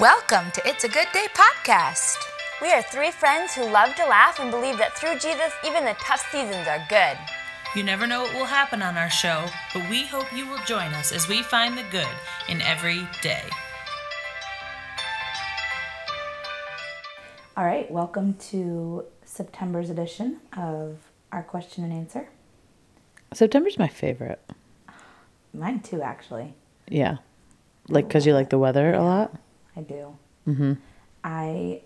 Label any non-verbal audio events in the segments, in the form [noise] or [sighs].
Welcome to It's a Good Day podcast. We are three friends who love to laugh and believe that through Jesus, even the tough seasons are good. You never know what will happen on our show, but we hope you will join us as we find the good in every day. All right, welcome to September's edition of our question and answer. September's my favorite. Mine too, actually. Yeah. Like, because you like the weather a lot? I do. Mm-hmm. I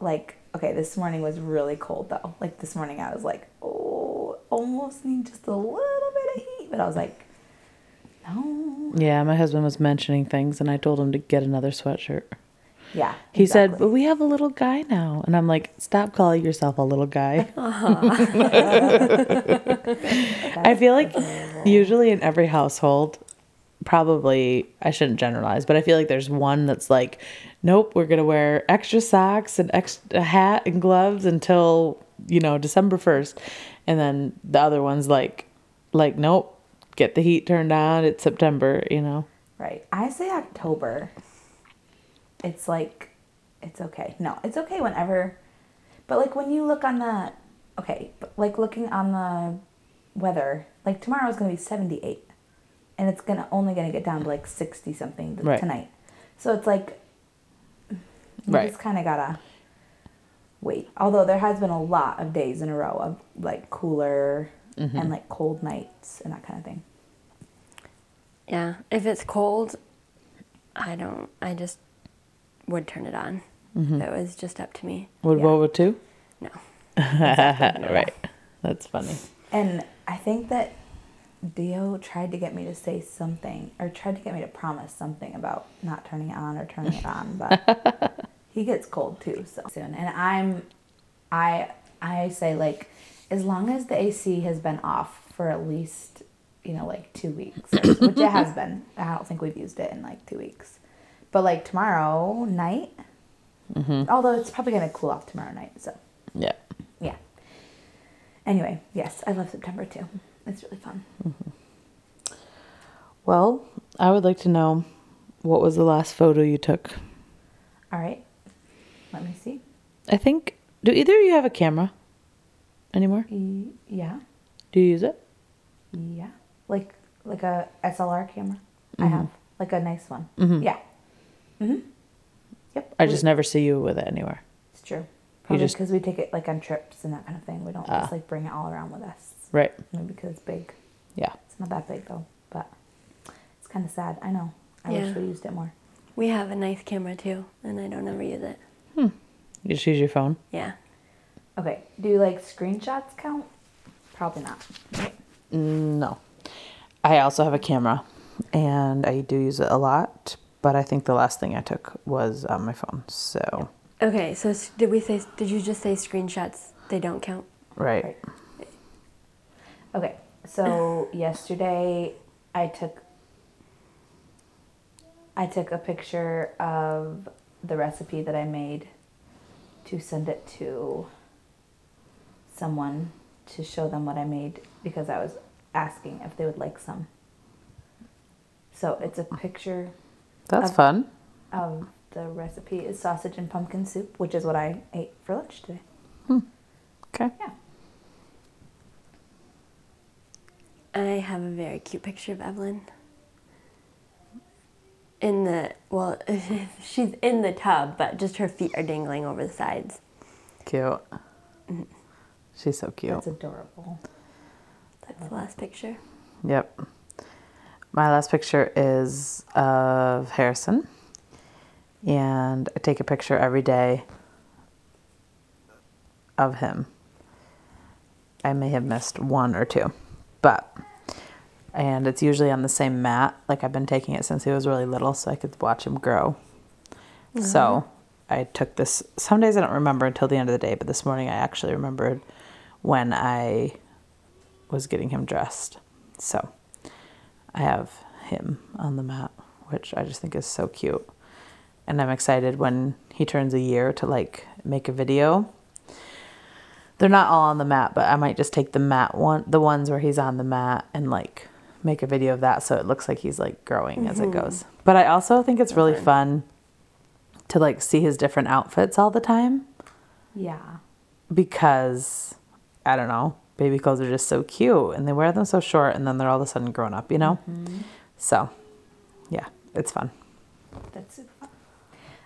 like. Okay, this morning was really cold though. Like this morning, I was like, oh, almost need just a little bit of heat, but I was like, no. Yeah, my husband was mentioning things and I told him to get another sweatshirt. Yeah. He said, but we have a little guy now. And I'm like, stop calling yourself a little guy. [laughs] [laughs] I feel like usually in every household, probably, I shouldn't generalize, but I feel like there's one that's like, nope, we're to wear extra socks and extra hat and gloves until, you know, December 1st. And then the other one's like, like, nope, get the heat turned on. It's September, you know? Right. I say October. It's like, it's okay. No, it's okay whenever. But like when you look on the, okay, but like looking on the weather, like tomorrow is to be 78. And it's gonna only going to get down to like 60 something th- Right. tonight. So it's like, you Right. just kind of gotta wait. Although there has been a lot of days in a row of like cooler mm-hmm. and like cold nights and that kind of thing. Yeah, if it's cold, I don't, I just would turn it on. Mm-hmm. If it was just up to me. Would Yeah. Boba too? No. [laughs] right. That's funny. And I think that Dio tried to get me to say something, or tried to get me to promise something about not turning it on or turning it on, but [laughs] he gets cold too so soon. And I'm, I, I say like, as long as the AC has been off for at least, you know, like two weeks, which it has been. I don't think we've used it in like two weeks, but like tomorrow night, mm-hmm. although it's probably gonna cool off tomorrow night, so Yeah. yeah. Anyway, yes, I love September too. It's really fun. Mm-hmm. Well, I would like to know what was the last photo you took? All right. Let me see. I think, do either of you have a camera anymore? E- yeah. Do you use it? Yeah. Like like a SLR camera. I mm-hmm. have like a nice one. Mm-hmm. Yeah. Mhm. Yep. I we- just never see you with it anywhere. It's true. Probably just- because we take it like on trips and that kind of thing. We don't ah. just like bring it all around with us. Right. Maybe because it's big. Yeah. It's not that big though, but it's kind of sad. I know. I Yeah. wish we used it more. We have a nice camera too, and I don't ever use it. Hmm. You just use your phone? Yeah. Okay. Do like screenshots count? Probably not. Right? No. I also have a camera and I do use it a lot, but I think the last thing I took was on my phone. So, Okay, so did we say, did you just say screenshots? They don't count? right. Right. Okay, so [laughs] yesterday I took I took a picture of the recipe that I made to send it to someone to show them what I made because I was asking if they would like some. So it's a picture That's Of- fun. of the recipe is sausage and pumpkin soup, which is what I ate for lunch today. Hmm. Okay. Yeah. I have a very cute picture of Evelyn. In the, well, [laughs] she's in the tub, but just her feet are dangling over the sides. Cute. Mm-hmm. She's so cute. That's adorable. That's the last picture. Yep. My last picture is of Harrison. And I take a picture every day of him. I may have missed one or two, but and it's usually on the same mat. Like I've been taking it since he was really little so I could watch him grow. So mm-hmm. I took this some days I don't remember until the end of the day, but this morning I actually remembered when I was getting him dressed. So I have him on the mat, which I just think is so cute. And I'm excited when he turns a year to like make a video. They're not all on the mat, but I might just take the mat one, the ones where he's on the mat, and like make a video of that so it looks like he's like growing as it mm-hmm. goes. But I also think it's really fun to like see his different outfits all the time Yeah. because I don't know, baby clothes are just so cute and they wear them so short and then they're all of a sudden grown up, you know? Mm-hmm. So, yeah, it's fun. That's super fun.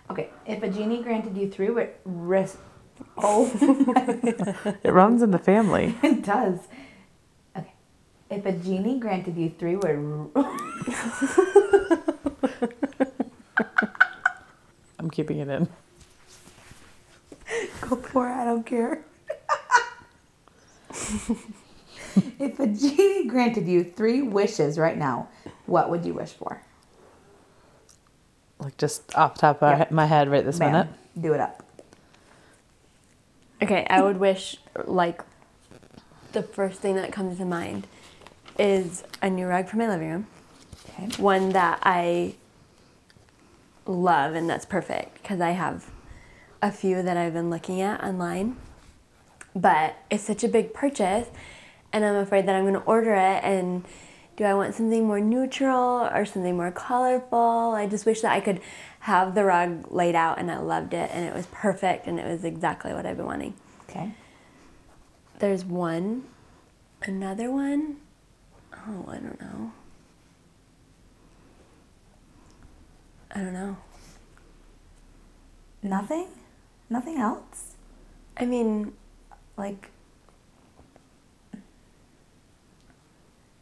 Okay, if a genie granted you three wi- ris- Oh, [laughs] It runs in the family. [laughs] it does. Okay, if a genie granted you three wi- [laughs] I'm keeping it in. Go for it, I don't care. [laughs] if a genie granted you three wishes right now, what would you wish for? Like just off the top of Yeah. my head right this Bam. minute. Do it up. Okay, I would wish like the first thing that comes to mind is a new rug for my living room. Okay. One that I love and that's perfect because I have a few that I've been looking at online. But it's such a big purchase and I'm afraid that I'm going to order it and do I want something more neutral or something more colorful? I just wish that I could have the rug laid out and I loved it and it was perfect and it was exactly what I've been wanting. Okay. There's one, another one. Oh, I don't know. I don't know. Mm. Nothing? Nothing else? I mean, Like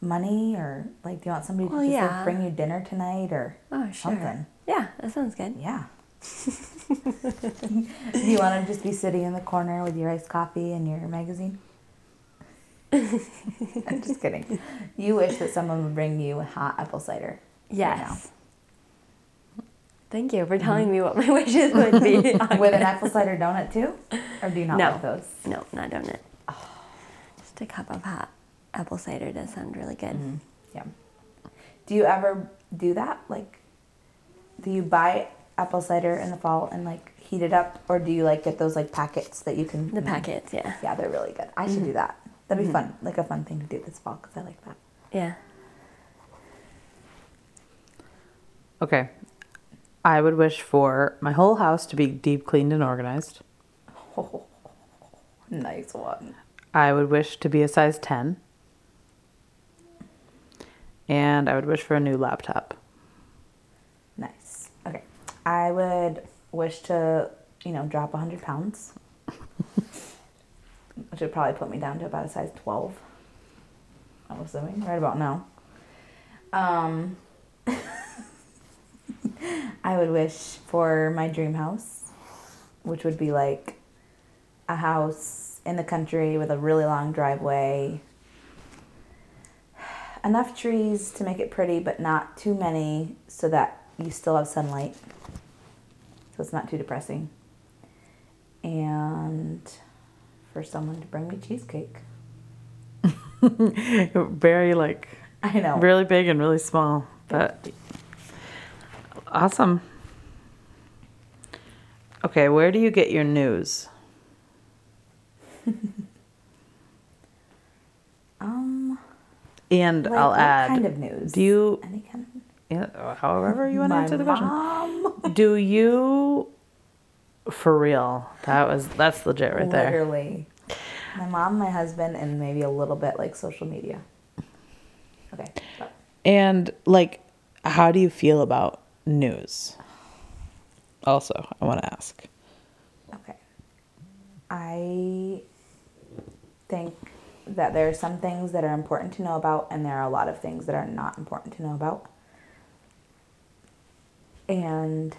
money or like do you want somebody to just yeah. like bring you dinner tonight or oh, sure. something? Yeah, that sounds good. Yeah. [laughs] [laughs] do you want to just be sitting in the corner with your iced coffee and your magazine? I'm just kidding. You wish that someone would bring you hot apple cider. right Yes. Thank you for mm-hmm. telling me what my [laughs] wishes would be. [laughs] With an apple cider donut too? Or do you not No. like those? no, not donut. Oh. Just a cup of hot apple cider does sound really good. Mm-hmm. Yeah. Do you ever do that? Like, do you buy apple cider in the fall and like heat it up, or do you like get those like packets that you can? The mm. packets, yeah. Yeah, they're really good. I should mm-hmm. do that. That'd be mm-hmm. fun, like a fun thing to do this fall because I like that. Yeah. Okay. I would wish for my whole house to be deep cleaned and organized. Oh, [laughs] Nice one. I would wish to be a size 10. And I would wish for a new laptop. Nice. Okay. I would wish to, you know, drop 100 pounds, [laughs] which would probably put me down to about a size 12. I'm assuming, right about now. Um, [laughs] I would wish for my dream house, which would be like a house in the country with a really long driveway, [sighs] enough trees to make it pretty, but not too many so that you still have sunlight. So it's not too depressing. And for someone to bring me cheesecake. [laughs] Very like I know. really big and really small, but awesome. Okay, where do you get your news? [laughs] Um, And like, I'll what add. kind of news? Do you, Any kind of. yeah, however you want to answer the question. mom. Do [laughs] you, for real? That was that's legit right there. Literally. My mom, my husband, and maybe a little bit like social media. Okay. so- And like, how do you feel about news? Also, I want to ask. Okay. I think that there are some things that are important to know about, and there are a lot of things that are not important to know about. And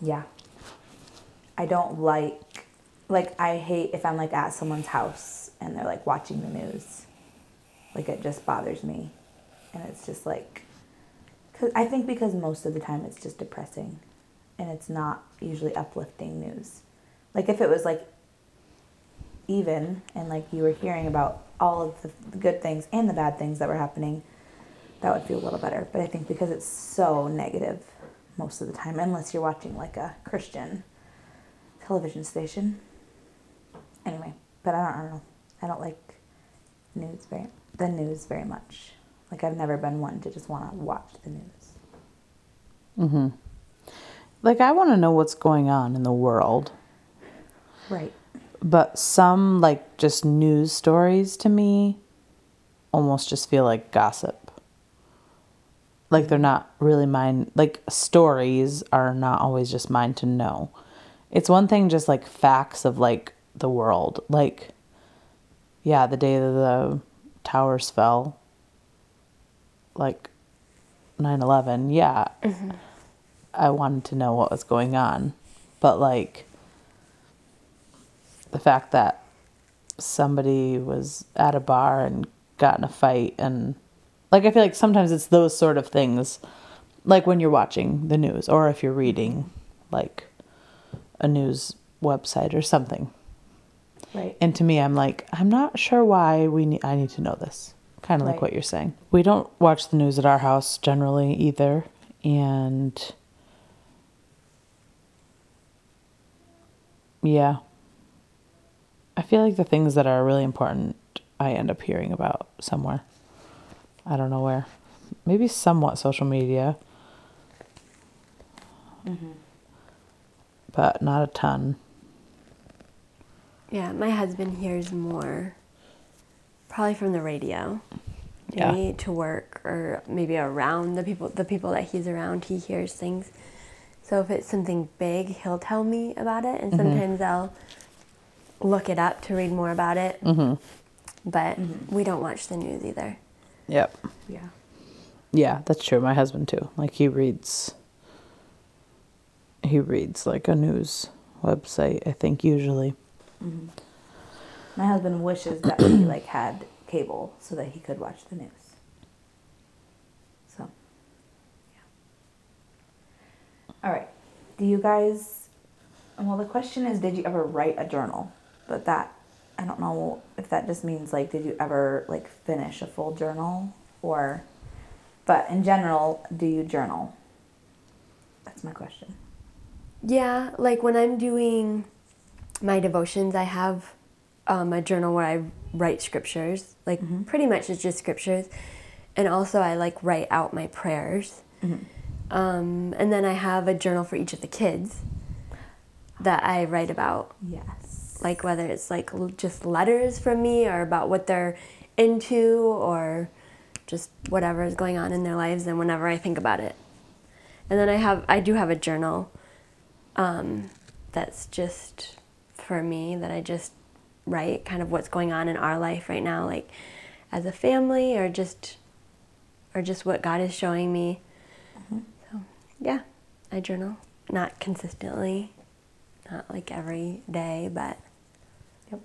yeah, I don't like, like, I hate if I'm like at someone's house and they're like watching the news. Like, it just bothers me. And it's just like, cause I think because most of the time it's just depressing and it's not usually uplifting news. Like if it was like even and like you were hearing about all of the, the good things and the bad things that were happening, that would feel a little better. But I think because it's so negative most of the time, unless you're watching like a Christian television station. Anyway, but I don't, I don't know. I don't like news very the news very much. Like I've never been one to just want to watch the news. Mm-hmm. like I want to know what's going on in the world. Right. But some like just news stories to me almost just feel like gossip. Like they're not really mine like stories are not always just mine to know. It's one thing just like facts of like the world. Like yeah, the day that the towers fell like 9/11. Yeah. Mm-hmm. I wanted to know what was going on. But like the fact that somebody was at a bar and got in a fight and like I feel like sometimes it's those sort of things like when you're watching the news or if you're reading like a news website or something. Right. And to me I'm like I'm not sure why we need I need to know this. Kind of like Right. what you're saying. We don't watch the news at our house generally either and yeah. I feel like the things that are really important I end up hearing about somewhere. I don't know where. Maybe somewhat social media. Mm-hmm. But not a ton. Yeah, my husband hears more probably from the radio. Yeah. To work or maybe around the people the people that he's around, he hears things. So if it's something big, he'll tell me about it and sometimes I'll look it up to read more about it. Mm-hmm. But we don't watch the news either. Yep. Yeah. Yeah, that's true. My husband too. Like he reads he reads like a news website, I think usually. Mm-hmm. My husband wishes that he [clears throat] like had cable so that he could watch the news. So, yeah. All right. Do you guys? Well, the question is, did you ever write a journal? But that I don't know if that just means like, did you ever like finish a full journal or? But in general, do you journal? That's my question. Yeah, like when I'm doing my devotions, I have um, a journal where I write scriptures. Like pretty much it's just scriptures, and also I like write out my prayers. Um, and then I have a journal for each of the kids that I write about, Yes. like whether it's like just letters from me or about what they're into or just whatever is going on in their lives and whenever I think about it. And then I have I do have a journal um, that's just for me that I just write kind of what's going on in our life right now, like as a family or just or just what God is showing me. So yeah, I journal not consistently, not like every day, but Yep.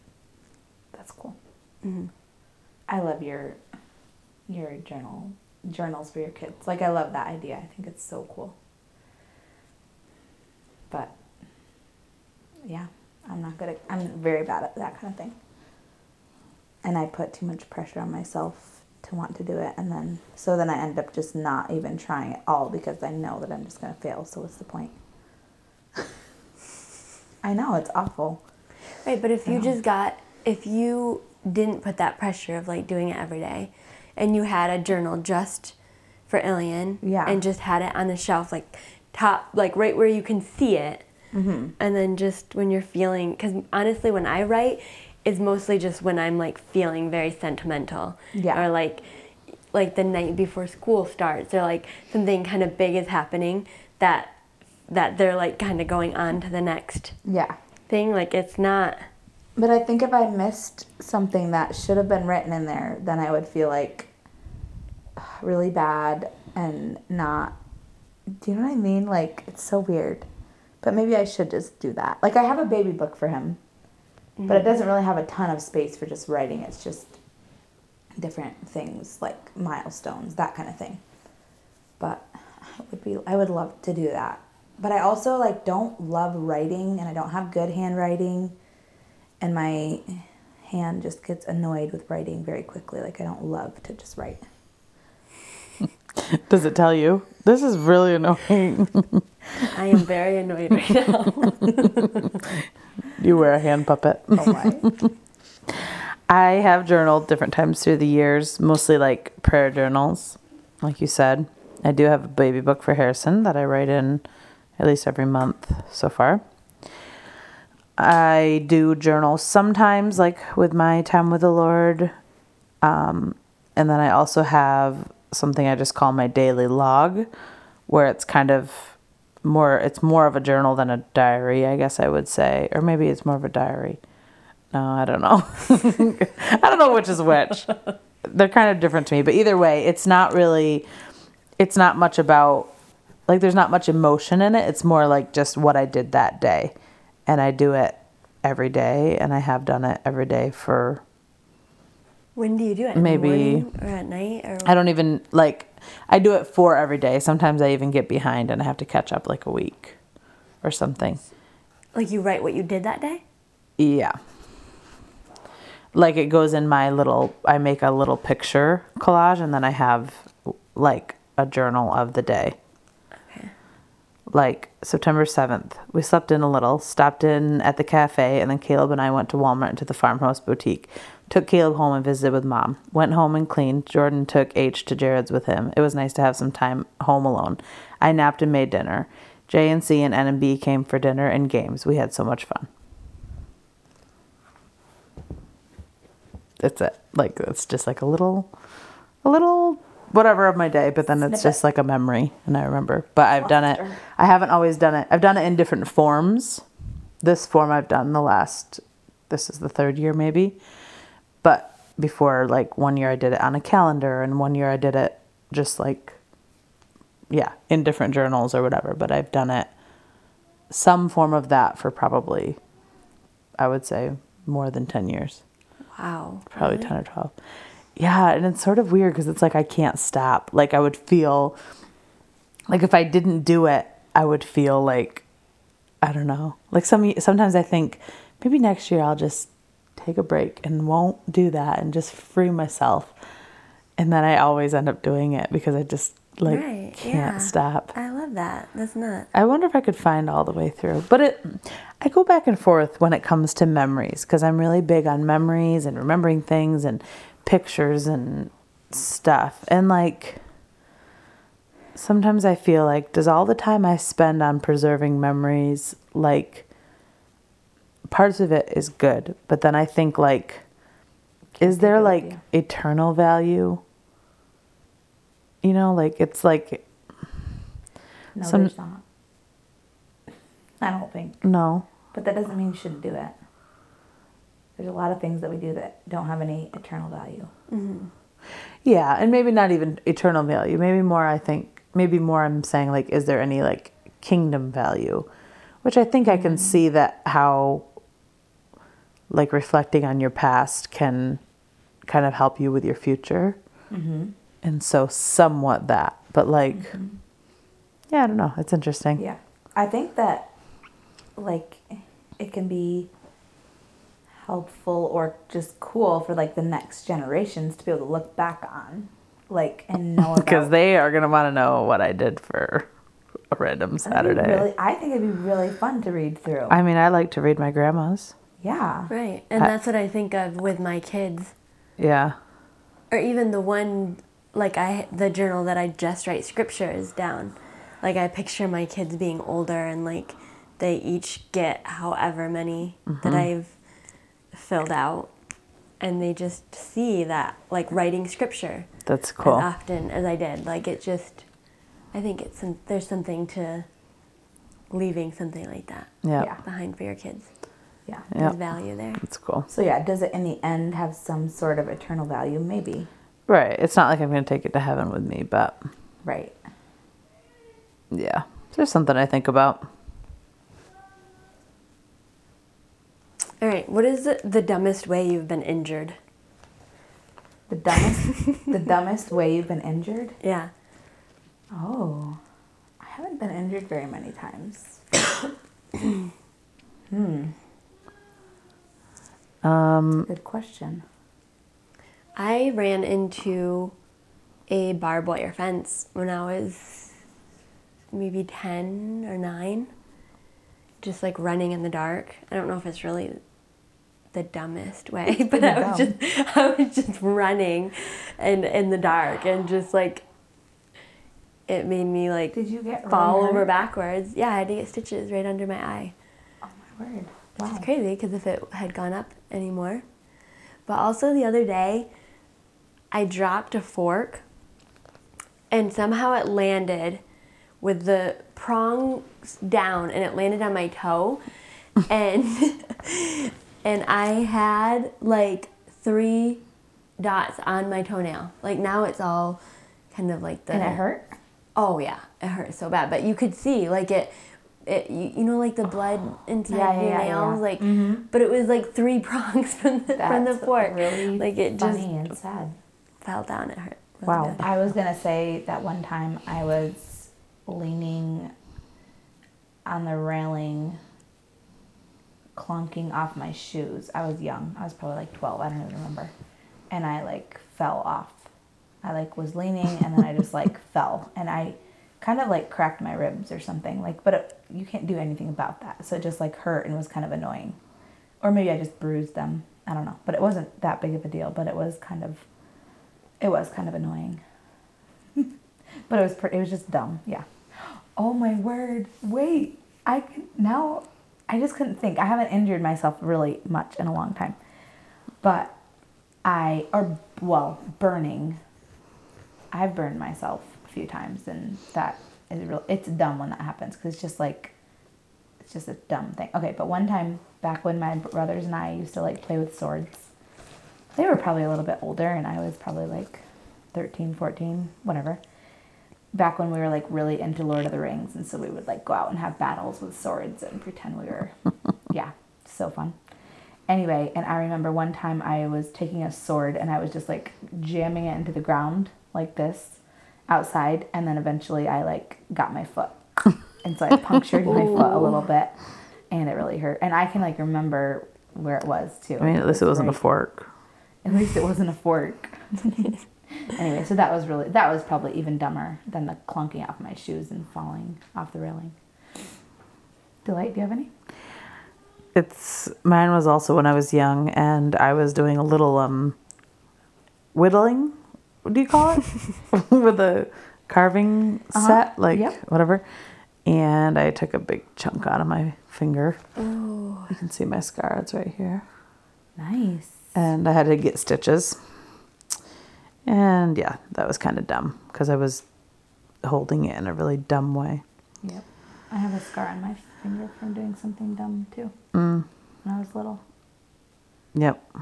That's cool. I love your your journal journals for your kids. Like I love that idea. I think it's so cool. But yeah, I'm not good at I'm very bad at that kind of thing. And I put too much pressure on myself to want to do it and then so then I end up just not even trying at all because I know that I'm just going to fail. So what's the point? [laughs] I know it's awful. Right, but if you just got, if you didn't put that pressure of like doing it every day, and you had a journal just for Ilian, Yeah. and just had it on the shelf, like top, like right where you can see it, Mm-hmm. and then just when you're feeling, because honestly, when I write, it's mostly just when I'm like feeling very sentimental, Yeah. or like, like the night before school starts, or like something kind of big is happening that, that they're like kind of going on to the next Yeah. thing. Like it's not. But I think if I missed something that should have been written in there, then I would feel like really bad and not. Do you know what I mean? Like, it's so weird. But maybe I should just do that. Like, I have a baby book for him, but it mm-hmm. doesn't really have a ton of space for just writing. It's just different things like milestones, that kind of thing. But I would be I would love to do that. But I also like don't love writing and I don't have good handwriting and my hand just gets annoyed with writing very quickly. Like I don't love to just write. [laughs] Does it tell you? This is really annoying. [laughs] I am very annoyed right now. [laughs] you wear a hand puppet. Oh my. [laughs] I have journaled different times through the years, mostly like prayer journals, like you said. I do have a baby book for Harrison that I write in at least every month so far. I do journal sometimes, like with my time with the Lord. Um, and then I also have something I just call my daily log, where it's kind of more, it's more of a journal than a diary, I guess I would say. Or maybe it's more of a diary. No, I don't know. [laughs] I don't know which is which. They're kind of different to me, but either way, it's not really, it's not much about, like, there's not much emotion in it. It's more like just what I did that day and I do it every day, and I have done it every day for. When do you do it? Maybe- or at night or I don't even like. I do it four every day. Sometimes I even get behind and I have to catch up like a week, or something. like you write what you did that day? Yeah. Like it goes in my little. I make a little picture collage, and then I have like a journal of the day. Okay. like September 7th. We slept in a little, stopped in at the cafe, and then Caleb and I went to Walmart and to the farmhouse boutique. Took Caleb home and visited with mom. Went home and cleaned. Jordan took H to Jared's with him. It was nice to have some time home alone. I napped and made dinner. J and C and N and B came for dinner and games. We had so much fun. That's it. Like it's just like a little a little whatever of my day, but then it's just like a memory and I remember. But I've done it. I haven't always done it. I've done it in different forms. This form I've done the last this is the third year maybe. But before like one year I did it on a calendar and one year I did it just like yeah, in different journals or whatever, but I've done it some form of that for probably I would say more than 10 years. Wow. probably 10 or 12 yeah and it's sort of weird because it's like i can't stop. Like i would feel like if i didn't do it i would feel like i don't know. Like some sometimes i think maybe next year i'll just take a break and won't do that and just free myself and then i always end up doing it because i just like Right, can't yeah. stop I love that. That's not. I wonder if I could find all the way through. But it I go back and forth when it comes to memories because I'm really big on memories and remembering things and pictures and stuff. And like sometimes I feel like does all the time I spend on preserving memories like parts of it is good, but then I think like is there like idea. eternal value? You know, like it's like No, Some- there's not. I don't think. no. But that doesn't mean you shouldn't do it. There's a lot of things that we do that don't have any eternal value. Mm-hmm. Yeah, and maybe not even eternal value. Maybe more, I think, maybe more I'm saying, like, is there any, like, kingdom value? Which I think I can mm-hmm. see that how, like, reflecting on your past can kind of help you with your future. Mm-hmm. And so, somewhat that. But, like, mm-hmm. yeah, I don't know. It's interesting. Yeah. I think that, like, it can be helpful or just cool for, like, the next generations to be able to look back on. Like, and [laughs] know. Because they are going to want to know what I did for a random I think it'd be Saturday. Really, I think it'd be really fun to read through. I mean, I like to read my grandma's. Yeah. Right. And I- that's what I think of with my kids. Yeah. Or even the one like I the journal that I just write scriptures down. Like I picture my kids being older and like they each get however many that mm-hmm. I've filled out and they just see that like writing scripture That's cool. as often as I did. Like it just I think it's some, there's something to leaving something like that Yeah. Yeah. behind for your kids. Yeah. Yeah. There's value there. That's cool. So yeah, does it in the end have some sort of eternal value? Maybe. Right. It's not like I'm going to take it to heaven with me, but Right. yeah. There's something I think about. All right, what is the, the dumbest way you've been injured? The dumbest, [laughs] the dumbest way you've been injured. Yeah. Oh, I haven't been injured very many times. [coughs] Hmm. Um, Good question. I ran into a barbed wire fence when I was maybe 10 or 9. Just like running in the dark. I don't know if it's really the dumbest way, [laughs] but I was dumb. just [laughs] I was just running and in the dark and just like it made me like Did you get fall over backwards. Yeah, I had to get stitches right under my eye. Oh my word! Wow. is crazy because if it had gone up anymore. But also the other day, I dropped a fork and somehow it landed with the prongs down and it landed on my toe. and [laughs] and I had like three dots on my toenail. Like now it's all kind of like the And it hurt. Oh yeah, it hurt so bad. But you could see like it, it you, you know like the blood inside Yeah, yeah, your yeah, nails, yeah. Mm-hmm. like. But it was like three [laughs] prongs from the from the fork. really like it just and sad. fell down. It hurt. really Wow. bad. I was gonna say that one time I was leaning on the railing, clunking off my shoes. I was young. I was probably like twelve. I don't even remember. And I like fell off. I like was leaning and then I just like [laughs] fell and I kind of like cracked my ribs or something. Like, but it, you can't do anything about that. So it just like hurt and was kind of annoying. Or maybe I just bruised them. I don't know. But it wasn't that big of a deal. But it was kind of, it was kind of annoying. [laughs] But it was pretty, it was just dumb. Yeah. Oh my word. Wait. I can now I just couldn't think. I haven't injured myself really much in a long time. But I or well, burning. I've burned myself few times and that is real it's dumb when that happens cuz it's just like it's just a dumb thing. Okay, but one time back when my brothers and I used to like play with swords. They were probably a little bit older and I was probably like 13, 14, whatever back when we were like really into Lord of the Rings, and so we would like go out and have battles with swords and pretend we were, [laughs] yeah, so fun. Anyway, and I remember one time I was taking a sword and I was just like jamming it into the ground like this outside, and then eventually I like got my foot, and so I punctured my [laughs] foot a little bit, and it really hurt. And I can like remember where it was too. I mean, at least it was wasn't a fork. At least it wasn't a fork. [laughs] anyway, so that was really that was probably even dumber than the clunking off my shoes and falling off the railing. Delight, do you have any? It's mine was also when I was young and I was doing a little um whittling. What do you call it? [laughs] With a carving set, like Yep. whatever. And I took a big chunk out of my finger. You can see my scar. It's right here. Nice. And I had to get stitches. And yeah, that was kind of dumb because I was holding it in a really dumb way. Yep. I have a scar on my finger from doing something dumb too. Mm. When I was little. Yep. You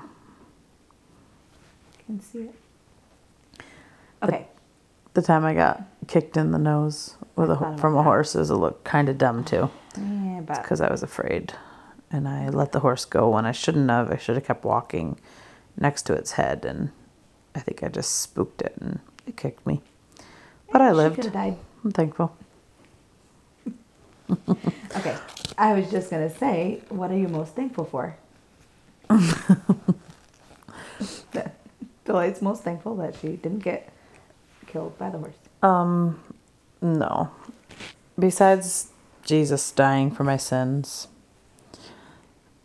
can see it. Okay. The time I got kicked in the nose with a, thought ho- about from a that. horse is a look kind of dumb too. Yeah, but because I was afraid. And I let the horse go when I shouldn't have. I should have kept walking next to its head, and I think I just spooked it and it kicked me. But I lived. could have died. I'm thankful. [laughs] Okay. I was just gonna say, what are you most thankful for? [laughs] Delight's most thankful that she didn't get killed by the horse. Um, no. Besides Jesus dying for my sins,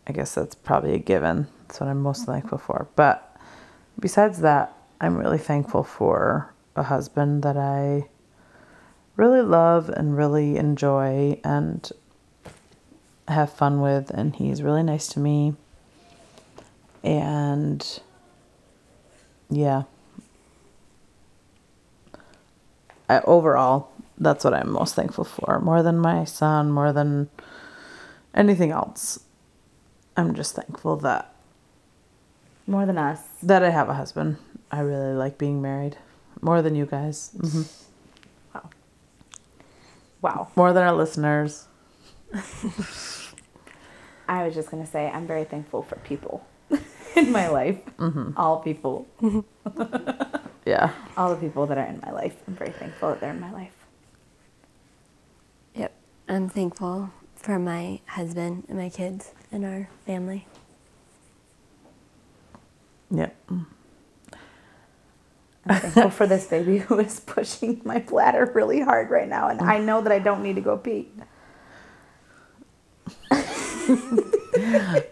I guess that's probably a given. That's what I'm most thankful for. But besides that, I'm really thankful for a husband that I really love and really enjoy and have fun with, and he's really nice to me. And yeah, I, overall, that's what I'm most thankful for. More than my son, more than anything else. I'm just thankful that More than us. that I have a husband. I really like being married. More than you guys. hmm Wow. More than our listeners. [laughs] I was just gonna say I'm very thankful for people [laughs] in my life. All people, [laughs] Yeah. all the people that are in my life. I'm very thankful that they're in my life. Yep. I'm thankful for my husband and my kids and our family. Yep. I'm thankful for this baby who is pushing my bladder really hard right now, and I know that I don't need to go pee. [laughs]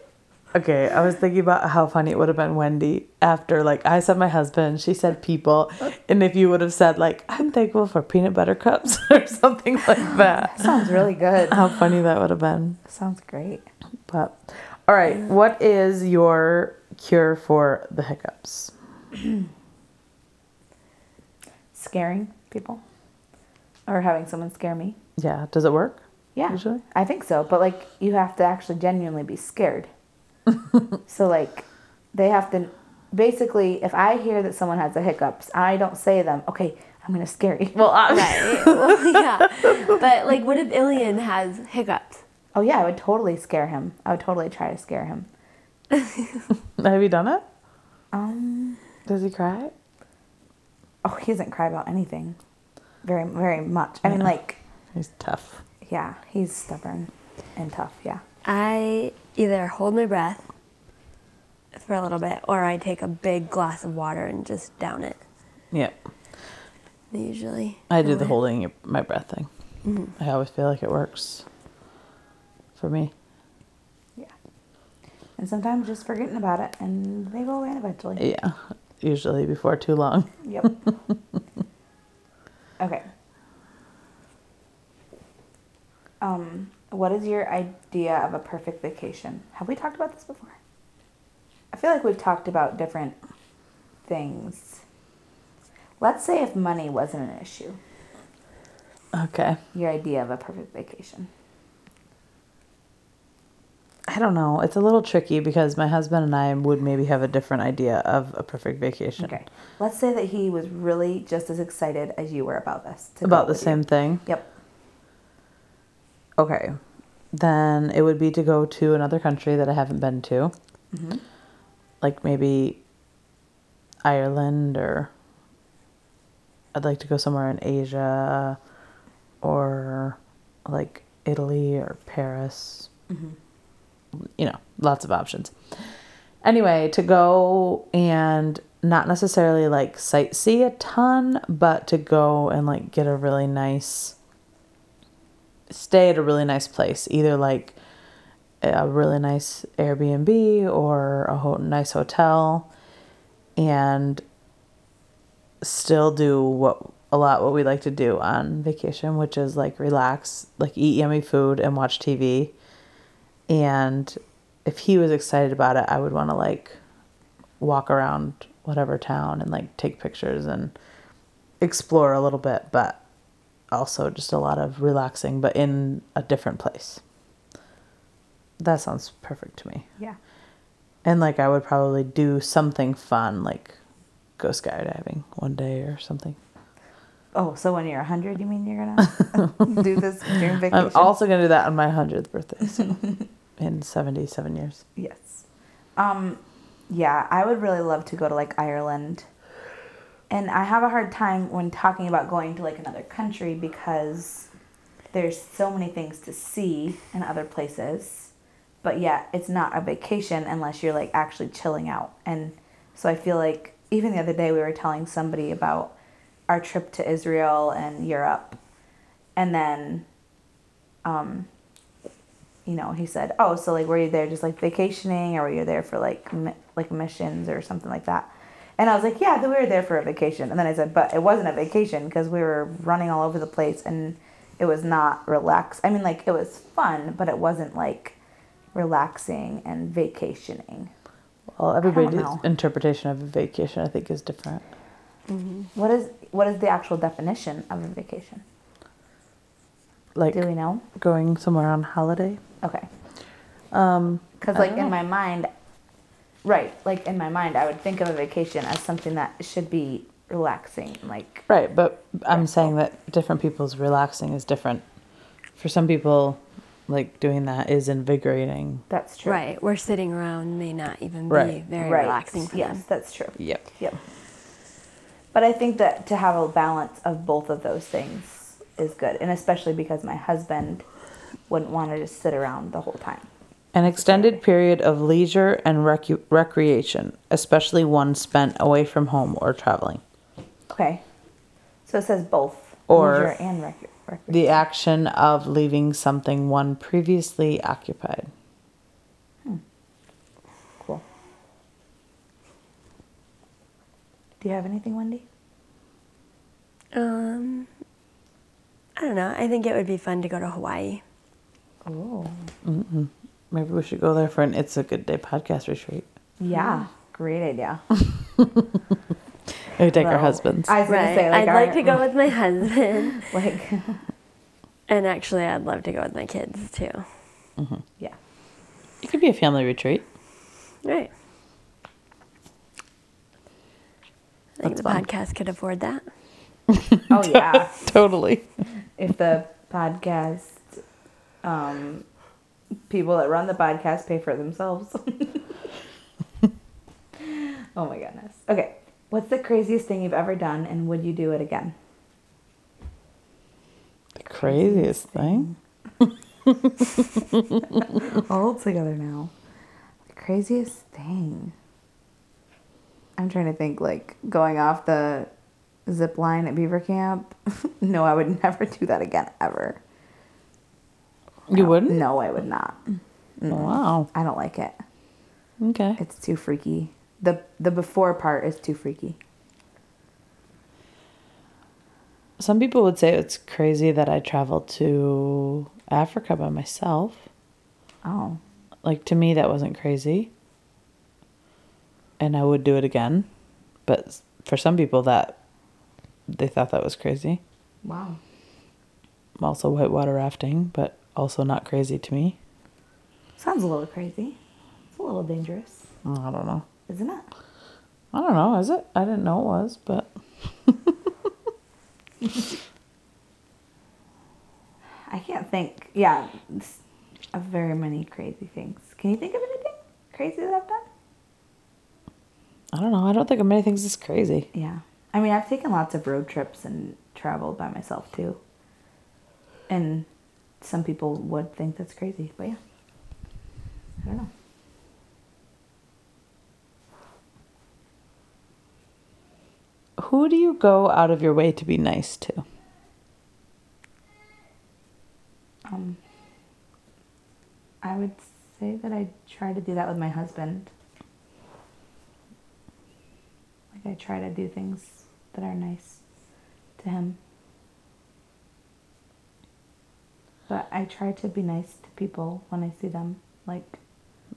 Okay, I was thinking about how funny it would have been Wendy after like I said my husband, she said people, and if you would have said like I'm thankful for peanut butter cups [laughs] or something like [laughs] that. Sounds really good. How funny that would have been. Sounds great. But all right, what is your cure for the hiccups? [clears throat] Scaring people, or having someone scare me. Yeah, does it work? Yeah, Usually? I think so. But like, you have to actually genuinely be scared. [laughs] so like, they have to. Basically, if I hear that someone has the hiccups, I don't say them, "Okay, I'm gonna scare you." Well, I, Right. well, [laughs] [laughs] yeah. But like, what if Ilian has hiccups? Oh yeah, I would totally scare him. I would totally try to scare him. have you done it? Um. Does he cry? Oh, he doesn't cry about anything. Very, very much. I mean, like, He's tough. yeah, he's stubborn and tough. Yeah. I either hold my breath for a little bit, or I take a big glass of water and just down it. Yeah. Usually, I do the holding my breath thing. I always feel like it works for me. Yeah. And sometimes just forgetting about it, and they go away eventually. Yeah, usually before too long. Yep. [laughs] okay. Um, what is your idea of a perfect vacation? Have we talked about this before? I feel like we've talked about different things. Let's say if money wasn't an issue, Okay. your idea of a perfect vacation. I don't know. It's a little tricky because my husband and I would maybe have a different idea of a perfect vacation. Okay. Let's say that he was really just as excited as you were about this. About the with you. same thing. Yep. Okay. Then it would be to go to another country that I haven't been to. Mm-hmm. Like maybe Ireland or I'd like to go somewhere in Asia or like Italy or Paris. Mm-hmm. You know, lots of options. Anyway, to go and not necessarily like sightsee a ton, but to go and like get a really nice stay at a really nice place, either like a really nice Airbnb or a ho- nice hotel, and still do what a lot what we like to do on vacation, which is like relax, like eat yummy food and watch TV. And if he was excited about it, I would want to like walk around whatever town and like take pictures and explore a little bit, but also just a lot of relaxing, but in a different place. That sounds perfect to me. Yeah. And like I would probably do something fun, like go skydiving one day or something. Oh, so when you're 100, you mean you're going [laughs] to do this dream vacation? I'm also gonna do that on my hundredth birthday, so [laughs] in seventy-seven years. Yes. Um, yeah, I would really love to go to like Ireland. And I have a hard time when talking about going to like another country because there's so many things to see in other places. But yet, it's not a vacation unless you're like actually chilling out. And so I feel like even the other day we were telling somebody about our trip to Israel and Europe. And then um, you know, he said, "Oh, so like, were you there just like vacationing, or were you there for like mi- like missions or something like that?" And I was like, "Yeah, we were there for a vacation." And then I said, "But it wasn't a vacation because we were running all over the place, and it was not relaxed. I mean, like it was fun, but it wasn't like relaxing and vacationing." Well, everybody's interpretation of a vacation, I think, is different. What is what is the actual definition of a vacation? Like Do we know? going somewhere on holiday. Okay. Um, Because like in my mind, right? Like in my mind, I would think of a vacation as something that should be relaxing, like right, but I'm saying that different people's relaxing is different. For some people, like doing that is invigorating. that's true. right? We're sitting around may not even be Right. very Right. relaxing for yes, them. that's true. Yep. Yep. But I think that to have a balance of both of those things is good, and especially because my husband wouldn't want to just sit around the whole time. An extended period of leisure and rec- recreation, especially one spent away from home or traveling. Okay. So it says both or leisure and rec- recreation. The action of leaving something one previously occupied. Hmm. Cool. Do you have anything, Wendy? Um, I don't know. I think it would be fun to go to Hawaii. Oh. Mm-hmm. Maybe we should go there for an It's a Good Day podcast retreat. Yeah. Great idea. We take our husbands. I was gonna Right. say like I'd our- like to go with my [laughs] husband, like and actually, I'd love to go with my kids too. yeah. it could be a family retreat. Right. I think That's the fun. podcast could afford that. Oh yeah. [laughs] Totally. if the podcast um people that run the podcast pay for themselves. [laughs] oh my goodness. Okay. What's the craziest thing you've ever done and would you do it again? The craziest thing. [laughs] All together now. The craziest thing. I'm trying to think like going off the zip line at Beaver Camp. [laughs] no, I would never do that again ever. You wouldn't? No, I would not. Wow. I don't like it. Okay. It's too freaky. The the before part is too freaky. Some people would say it's crazy that I traveled to Africa by myself. Oh. Like to me, that wasn't crazy. And I would do it again. But for some people, that they thought that was crazy. Wow. Also, whitewater rafting, but also not crazy to me. Sounds a little crazy. It's a little dangerous, mm, I don't know. isn't it? I don't know. Is it? I didn't know it was, but [laughs] I can't think. Yeah, of very many crazy things. Can you think of anything crazy that I've done? I don't know. I don't think of many things as crazy. Yeah. I mean, I've taken lots of road trips and traveled by myself too. And some people would think that's crazy, but yeah. I don't know. Who do you go out of your way to be nice to? Um, I would say that I try to do that with my husband. Like I try to do things that are nice to him. But I try to be nice to people when I see them. Like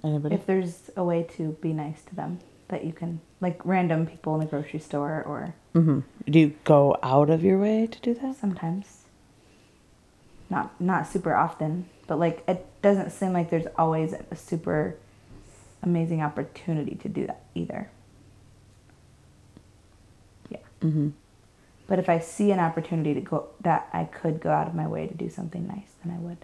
Anybody? if there's a way to be nice to them that you can like random people in the grocery store or hmm Do you go out of your way to do that? sometimes not not super often but like it doesn't seem like there's always a super amazing opportunity to do that either yeah Mm-hmm. But if i see an opportunity to go that i could go out of my way to do something nice then i would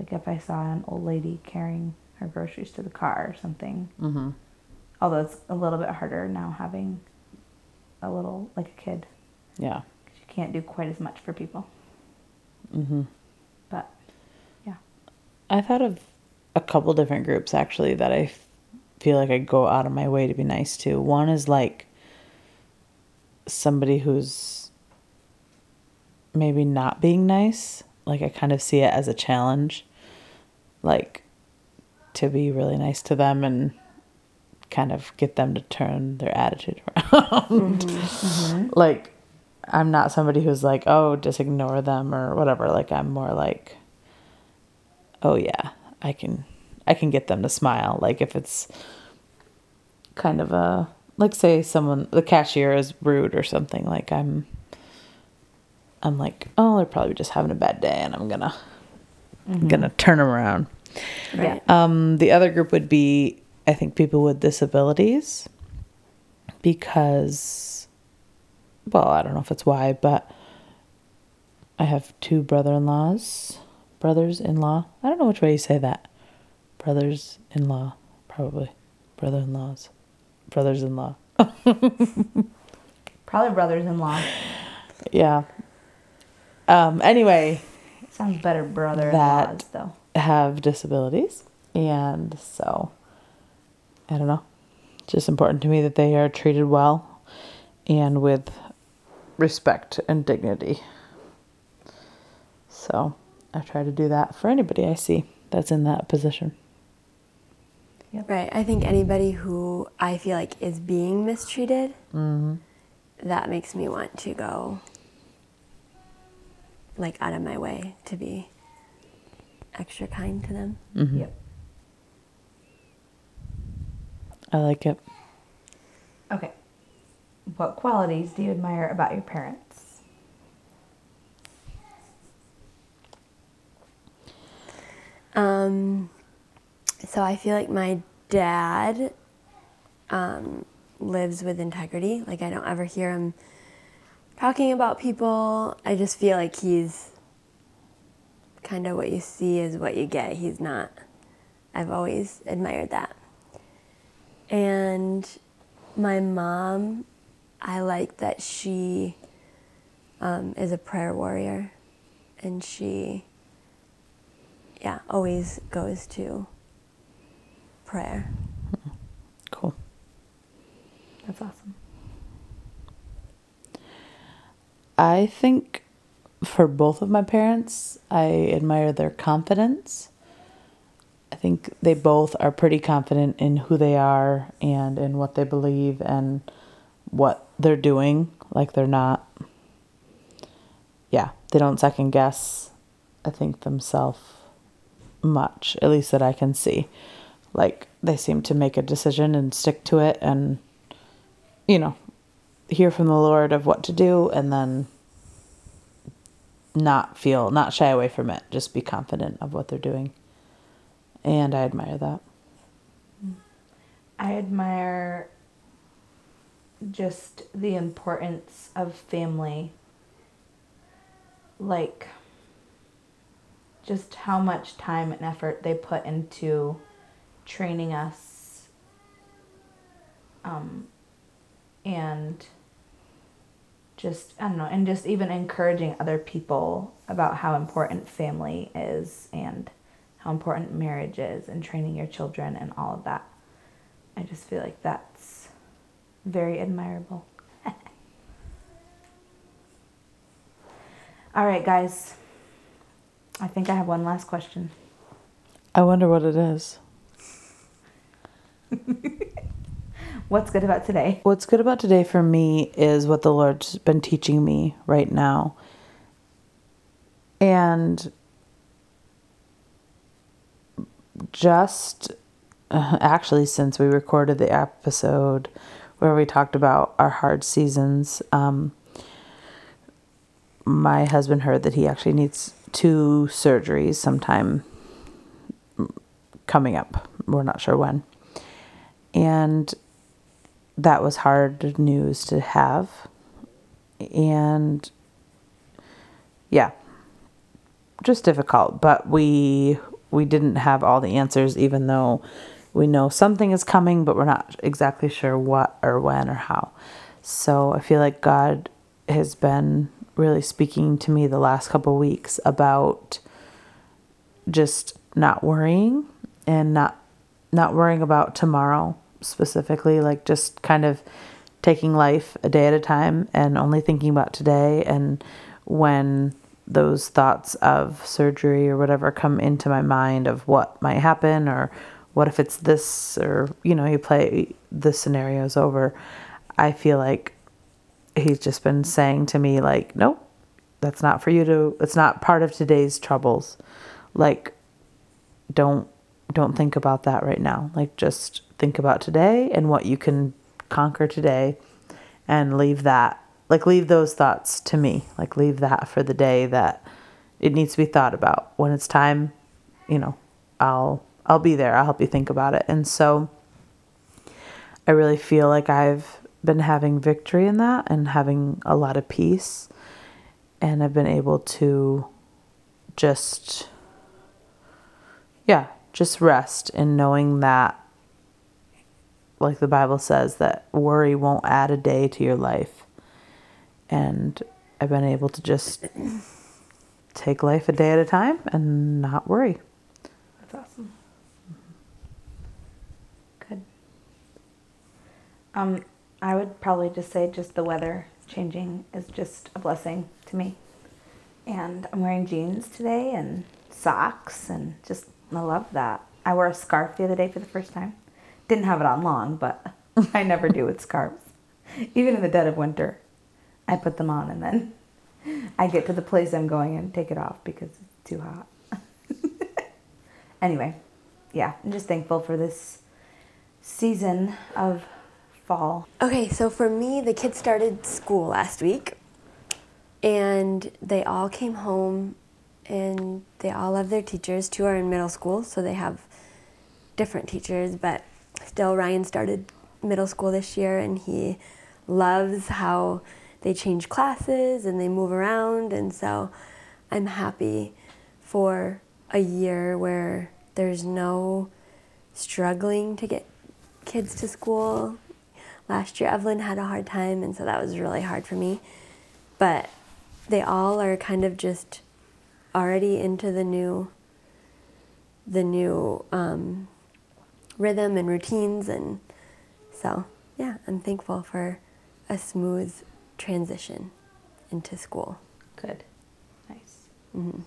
like if i saw an old lady carrying her groceries to the car or something Mm-hmm. although it's a little bit harder now having a little like a kid Yeah. 'cause you can't do quite as much for people Mm-hmm. but yeah I thought of a couple different groups actually that I f- feel like I go out of my way to be nice to. One is like somebody who's maybe not being nice. Like I kind of see it as a challenge, like to be really nice to them and kind of get them to turn their attitude [laughs] around. Mm-hmm. Mm-hmm. Like I'm not somebody who's like, oh, just ignore them or whatever. Like I'm more like, oh yeah, I can I can get them to smile. Like if it's kind of a like say someone the cashier is rude or something, like I'm I'm like, oh, they're probably just having a bad day and I'm gonna gonna turn them around. Right. Um, the other group would be, I think, people with disabilities, because, well, I don't know if it's why, but I have two brother-in-laws, brothers-in-law. I don't know which way you say that. Brothers-in-law, probably, brother-in-laws, brothers-in-law. [laughs] Probably brothers-in-law. Yeah. Um. Anyway, Sounds better brother-in-laws That- though. have disabilities, and so I don't know. It's just important to me that they are treated well and with respect and dignity. So I try to do that for anybody I see that's in that position. Yep. Right. I think anybody who I feel like is being mistreated, that makes me want to go like out of my way to be extra kind to them. Yep. I like it. Okay. What qualities do you admire about your parents? Um, so I feel like my dad um, lives with integrity. Like I don't ever hear him talking about people. I just feel like he's kind of what you see is what you get. He's not. I've always admired that. And my mom, I like that she um, is a prayer warrior, and she yeah, always goes to prayer. Cool. That's awesome. I think for both of my parents, I admire their confidence. I think they both are pretty confident in who they are and in what they believe and what they're doing. Like they're not, yeah, they don't second guess, I think, themselves much, at least that I can see. Like they seem to make a decision and stick to it and, you know, hear from the Lord of what to do and then not feel, not shy away from it. Just be confident of what they're doing. And I admire that. I admire just the importance of family. Like, just how much time and effort they put into training us. Um, and just, I don't know, and just even encouraging other people about how important family is and how important marriage is and training your children and all of that. I just feel like that's very admirable. [laughs] All right, guys. I think I have one last question. I wonder what it is. [laughs] What's good about today? What's good about today for me is what the Lord's been teaching me right now. And just [laughs] actually, since we recorded the episode where we talked about our hard seasons, um, my husband heard that he actually needs two surgeries sometime coming up. We're not sure when. And that was hard news to have. And yeah, just difficult, but we we didn't have all the answers even though we know something is coming, but we're not exactly sure what or when or how. So I feel like God has been really speaking to me the last couple weeks about just not worrying and not not worrying about tomorrow specifically like just kind of taking life a day at a time and only thinking about today and when those thoughts of surgery or whatever come into my mind of what might happen or what if it's this or you know you play the scenarios over i feel like he's just been saying to me like nope that's not for you to it's not part of today's troubles. Like don't don't think about that right now. Like just think about today and what you can conquer today and leave that like leave those thoughts to me. Like leave that for the day that it needs to be thought about. When it's time you know i'll i'll be there. I'll help you think about it. And so i really feel like i've been having victory in that and having a lot of peace. And i've been able to just yeah just rest in knowing that like the bible says that worry won't add a day to your life and I've been able to just take life a day at a time and not worry. That's awesome. Good. Um, I would probably just say just the weather changing is just a blessing to me. And I'm wearing jeans today and socks and just I love that. I wore a scarf the other day for the first time. Didn't have it on long, but [laughs] I never do with scarves. Even in the dead of winter, I put them on and then I get to the place I'm going and take it off because it's too hot. [laughs] anyway, yeah, I'm just thankful for this season of fall. Okay, so for me, the kids started school last week and they all came home and they all love their teachers. Two are in middle school, so they have different teachers, but still, Ryan started middle school this year and he loves how they change classes and they move around. And so I'm happy for a year where there's no struggling to get kids to school. Last year, Evelyn had a hard time, and so that was really hard for me. But they all are kind of just already into the new the new um, rhythm and routines and so yeah i'm thankful for a smooth transition into school Good. Nice. Mm-hmm.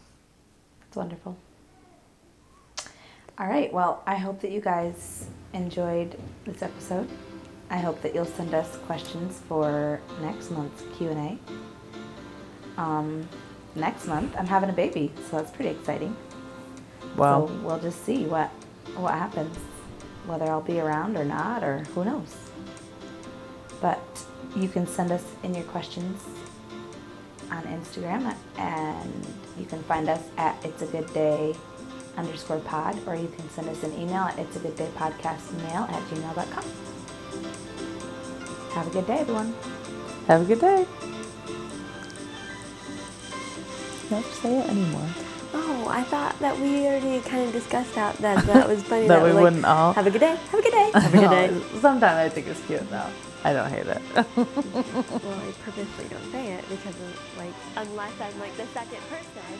That's wonderful. All right. Well, I hope that you guys enjoyed this episode. I hope that you'll send us questions for next month's Q and A. Um, next month, I'm having a baby, so that's pretty exciting. Well, so we'll just see what what happens, whether I'll be around or not, or who knows. But you can send us in your questions on Instagram, and you can find us at It's a Good Day underscore pod, or you can send us an email at It's a Good Day podcast mail at gmail.com. Have a good day, everyone. have a good day. Don't say it anymore. oh i thought that we already kind of discussed that that that [laughs] was funny That we like, wouldn't all- have a good day have a good day have a good day Sometimes I think it's cute though. I don't hate it. well i purposely don't say it because of like unless i'm like the second person